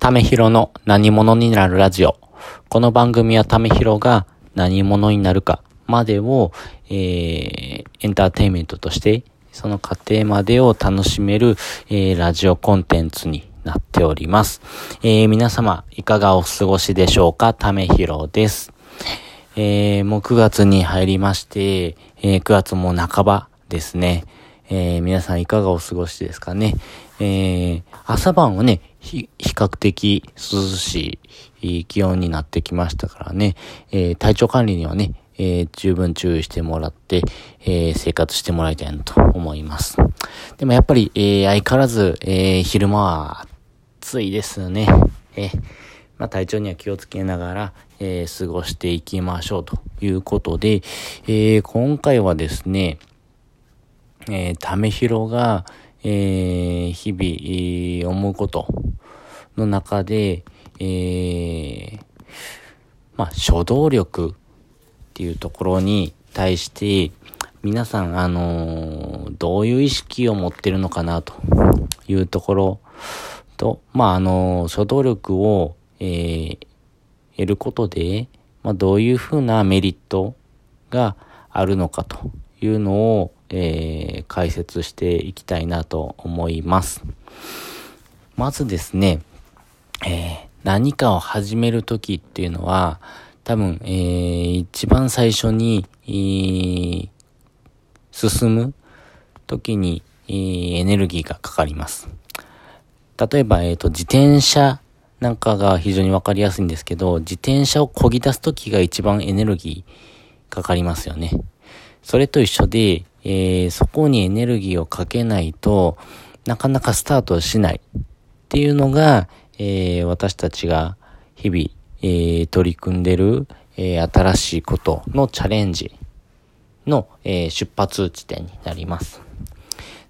ためひろの何者になるラジオ。この番組はためひろが何者になるかまでを、えー、エンターテインメントとして、その過程までを楽しめる、えー、ラジオコンテンツになっております。えー、皆様、いかがお過ごしでしょうか？ためひろです。えー、もう9月に入りまして、えー、9月も半ばですね。えー、皆さんいかがお過ごしですかね。えー、朝晩はね、比較的涼しい気温になってきましたからね、えー、体調管理にはね、えー、十分注意してもらって、えー、生活してもらいたいなと思います。でもやっぱり、えー、相変わらず、え昼間は暑いですね。えまあ、体調には気をつけながら、え過ごしていきましょうということで、え今回はですね、えー、ためひろが、えー、日々、えー、思うことの中で、えー、まあ、初動力っていうところに対して、皆さん、あのー、どういう意識を持ってるのかなというところと、まあ、あのー、初動力を、えー、得ることで、まあ、どういうふうなメリットがあるのかというのを、えー、解説していきたいなと思います。まずですね、えー、何かを始めるときっていうのは、多分、えー、一番最初に、えー、進む時に、えー、エネルギーがかかります。例えば、えっ、ー、と、自転車なんかが非常にわかりやすいんですけど、自転車を漕ぎ出す時が一番エネルギーかかりますよね。それと一緒で、えー、そこにエネルギーをかけないとなかなかスタートしないっていうのが、えー、私たちが日々、えー、取り組んでる、え新しいことのチャレンジの、え出発地点になります。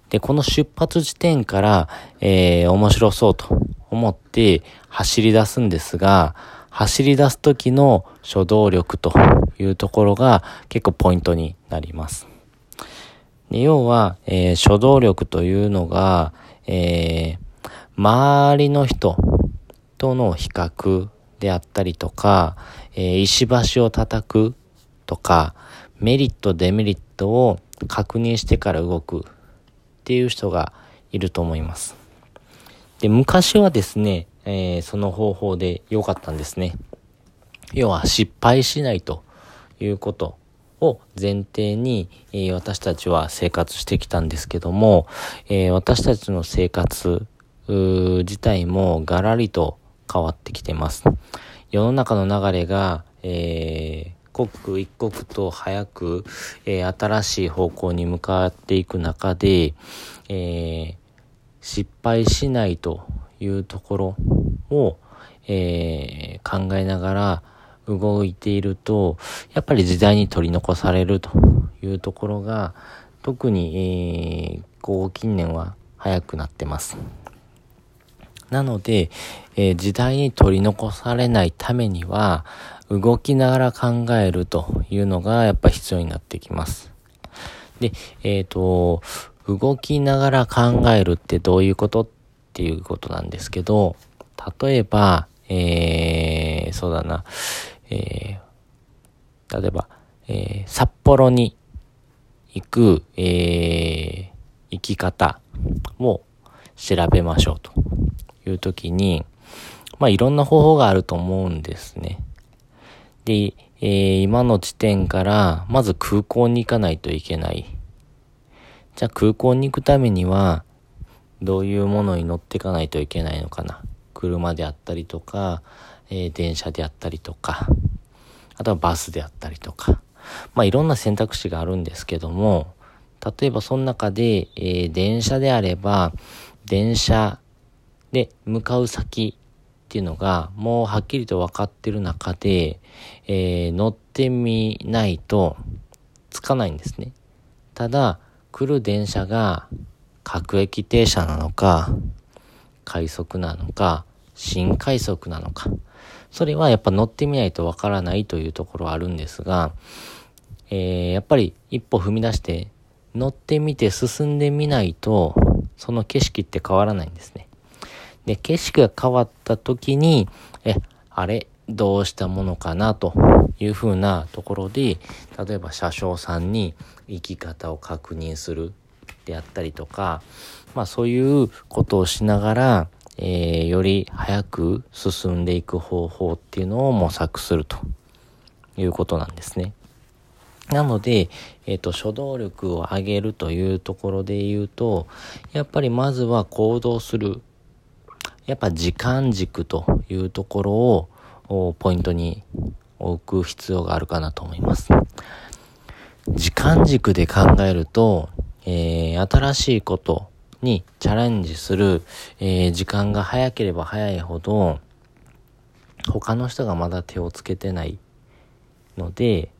で、この出発地点から、え面白そうと思って走り出すんですが、走り出す時の初動力というところが結構ポイントになります。で要は、えー、初動力というのが、えー、周りの人との比較であったりとか、えー、石橋を叩くとか、メリット、デメリットを確認してから動くっていう人がいると思います。で、昔はですね、えー、その方法で良かったんですね。要は失敗しないということを前提に、えー、私たちは生活してきたんですけども、えー、私たちの生活自体もガラリと変わってきてます。世の中の流れが、えー、刻一刻と早く、えー、新しい方向に向かっていく中で、えー、失敗しないというところを、えー、考えながら動いていると、やっぱり時代に取り残されるというところが、特に、えー、こう近年は早くなってます。なので、えー、時代に取り残されないためには、動きながら考えるというのがやっぱ必要になってきます。で、えっ、ー、と、動きながら考えるってどういうことっていうことなんですけど、例えば、えー、そうだな、えー、例えば、えー、札幌に行く、えー、行き方を調べましょうというときに、まあいろんな方法があると思うんですね。で、えー、今の地点からまず空港に行かないといけない。じゃあ空港に行くためにはどういうものに乗っていかないといけないのかな。車であったりとか、えー、電車であったりとか、あとはバスであったりとか、まあいろんな選択肢があるんですけども、例えばその中で、えー、電車であれば、電車で向かう先っていうのがもうはっきりと分かってる中で、えー、乗ってみないとつかないんですね。ただ、来る電車が各駅停車なのか、快速なのか、新快速なのか。それはやっぱ乗ってみないとわからないというところはあるんですが、えー、やっぱり一歩踏み出して乗ってみて進んでみないと、その景色って変わらないんですね。で、景色が変わった時に、え、あれ、どうしたものかなというふうなところで、例えば車掌さんに生き方を確認するであったりとか、まあそういうことをしながら、えー、より早く進んでいく方法っていうのを模索するということなんですね。なので、えっ、ー、と、初動力を上げるというところで言うと、やっぱりまずは行動する。やっぱ時間軸というところをポイントに置く必要があるかなと思います。時間軸で考えると、えー、新しいことにチャレンジする、えー、時間が早ければ早いほど、他の人がまだ手をつけてないので、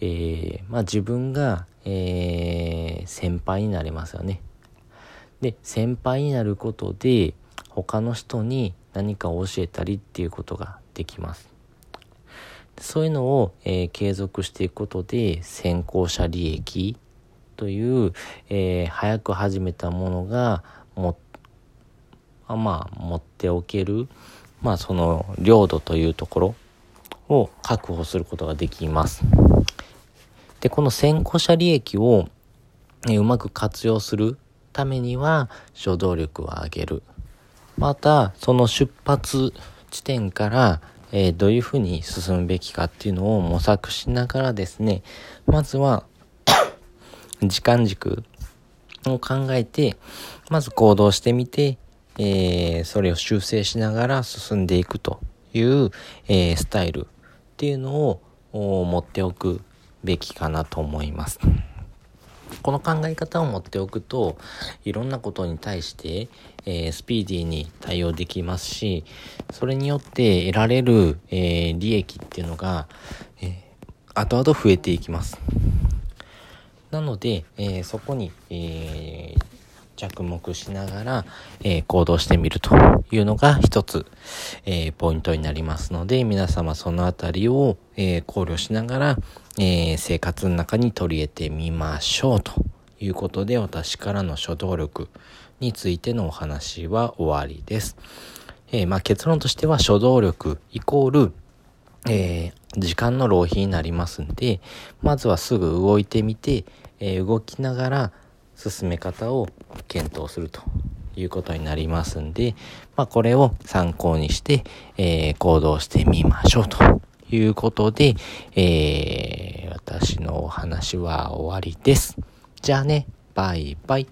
えー、まあ自分が、えー、先輩になれますよね。で、先輩になることで、他の人に何かを教えたりっていうことができます。そういうのを、えー、継続していくことで、先行者利益という、えー、早く始めたものが、も、まあ、持っておける、まあ、その、領土というところを確保することができます。で、この先行者利益を、えうまく活用するためには、初動力を上げる。また、その出発地点から、えー、どういうふうに進むべきかっていうのを模索しながらですね、まずは時間軸を考えて、まず行動してみて、えー、それを修正しながら進んでいくという、えー、スタイルっていうのを持っておくべきかなと思います。この考え方を持っておくと、いろんなことに対して、えー、スピーディーに対応できますし、それによって得られる、えー、利益っていうのが、えー、後々増えていきます。なので、えー、そこに、えー、着目しながら、えー、行動してみるというのが一つ、えー、ポイントになりますので、皆様そのあたりを、えー、考慮しながら、え生活の中に取り入れてみましょうということで、私からの初動力についてのお話は終わりです。えまあ、結論としては初動力イコール、え時間の浪費になりますんで、まずはすぐ動いてみて、え動きながら進め方を検討するということになりますんで、まあ、これを参考にして、えー、行動してみましょうということで、え、私のお話は終わりです。じゃあね、バイバイ。